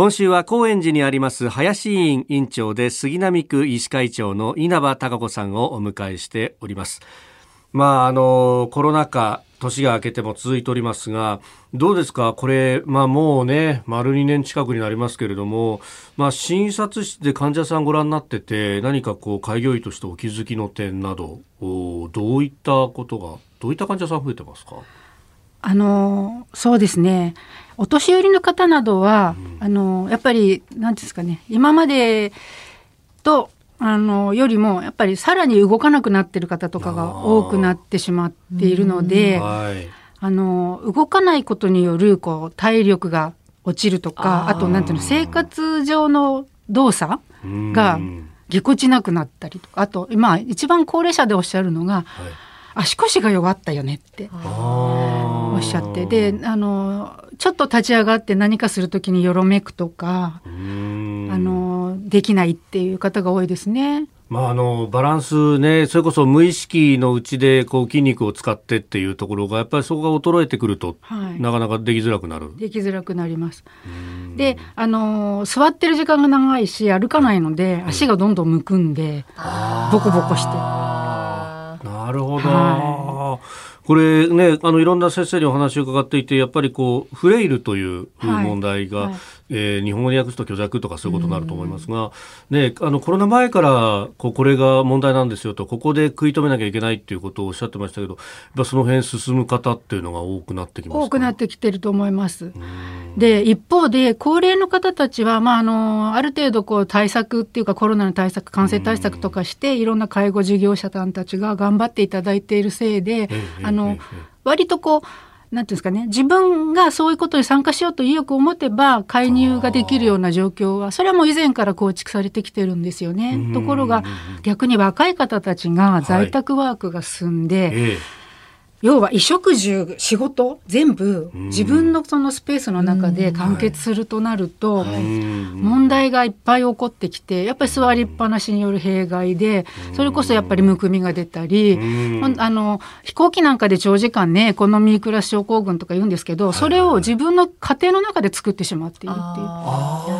今週は高円寺にあります林院院長で杉並区医師会長の稲葉孝子さんをお迎えしております。まああのコロナ禍年が明けても続いておりますがどうですか？これ、まあ、もうね丸2年近くになりますけれども、まあ、診察室で患者さんご覧になってて何かこう開業医としてお気づきの点などどういったことがどういった患者さん増えてますか？あのそうですね。お年寄りの方などは、うん、あのやっぱり何ですかね。今までとあのよりもやっぱりさらに動かなくなってる方とかが多くなってしまっているので、はい、あの動かないことによるこう体力が落ちるとかあとなんていうの生活上の動作がぎこちなくなったりとかあと今一番高齢者でおっしゃるのが、はい、足腰が弱ったよねって。おっしゃってであのちょっと立ち上がって何かする時によろめくとかあのできないっていう方が多いですね。まあ、あのバランスね、それこそ無意識のうちでこう筋肉を使ってっていうところが、やっぱりそこが衰えてくると、はい、なかなかできづらくなる。できづらくなります。で、あの座ってる時間が長いし、歩かないので、足がどんどんむくんで、ボコボコして。これね、あのいろんな先生にお話を伺っていて、やっぱりこうフレイルという問題が、はい。はい、えー、日本語に訳すと虚弱とかそういうことになると思いますが、ね、あのコロナ前からこうこれが問題なんですよと、ここで食い止めなきゃいけないっていうことをおっしゃってましたけど、やっぱその辺進む方っていうのが多くなってきます多くなってきてると思います。で、一方で高齢の方たちは、まあ、あのある程度こう対策っていうかコロナの対策、感染対策とかして、いろんな介護事業者さんたちが頑張っていただいているせいで、あのの、割とこう、なんていうんですかね、自分がそういうことに参加しようと意欲を持てば介入ができるような状況は、それはもう以前から構築されてきてるんですよね。ところが、逆に若い方たちが在宅ワークが進んで、はいええ要は衣食住仕事全部自分のそのスペースの中で完結するとなると問題がいっぱい起こってきてやっぱり座りっぱなしによる弊害でそれこそやっぱりむくみが出たりあの飛行機なんかで長時間ねエコノミークラス症候群とか言うんですけどそれを自分の家庭の中で作ってしまっているっていう。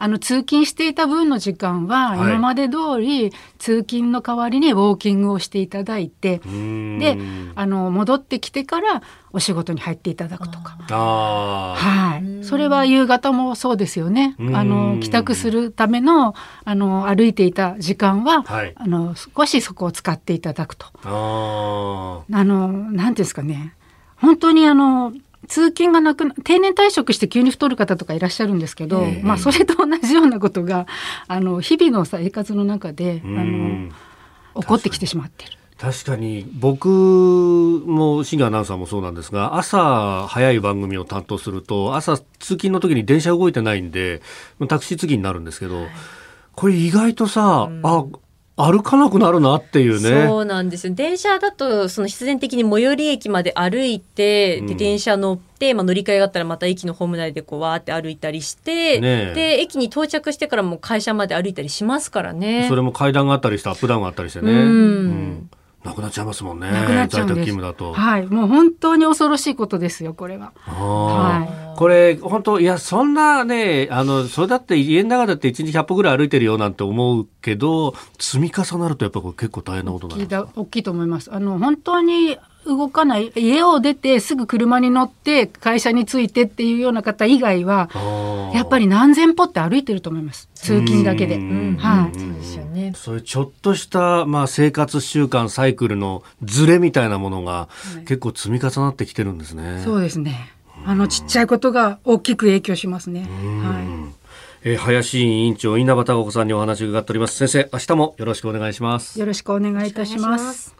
あの通勤していた分の時間は今まで通り通勤の代わりにウォーキングをしていただいて、であの戻ってきてからお仕事に入っていただくとか。はい。それは夕方もそうですよね。あの帰宅するためのあの歩いていた時間は、はい、あの少しそこを使っていただくと。あのなんていうんですかね。本当にあの通勤がなく定年退職して急に太る方とかいらっしゃるんですけど、まあ、それと同じようなことがあの日々の生活の中であの起こってきてしまってる。確かに僕もシンガーアナウンサーもそうなんですが朝早い番組を担当すると朝通勤の時に電車動いてないんでタクシー通勤になるんですけど、これ意外とさ、うん、あ歩かなくなるなっていうね。そうなんですよ。電車だと、その必然的に最寄り駅まで歩いて、うん、で、電車乗って、まあ、乗り換えがあったらまた駅のホーム内でこう、わーって歩いたりして、ね、で、駅に到着してからも会社まで歩いたりしますからね。それも階段があったりして、アップダウンがあったりしてね。うん、うんなくなっちゃいますもんね。なくなっちゃうんです。はい、もう本当に恐ろしいことですよ、これは。はい。これ本当いやそんなねあのそれだって家の中だって一日100歩ぐらい歩いてるよなんて思うけど積み重なるとやっぱこれ結構大変なことなんです大きいと思います。あの本当に動かない家を出てすぐ車に乗って会社に着いてっていうような方以外はやっぱり何千歩って歩いてると思います通勤だけで。はい、そうですよね。そういうちょっとしたまあ生活習慣サイクルのズレみたいなものが結構積み重なってきてるんですね。そうですね。あのちっちゃいことが大きく影響しますね。はい。えー、林委員長稲葉孝子さんにお話を伺っております。先生、明日もよろしくお願いします。よろしくお願いいたします。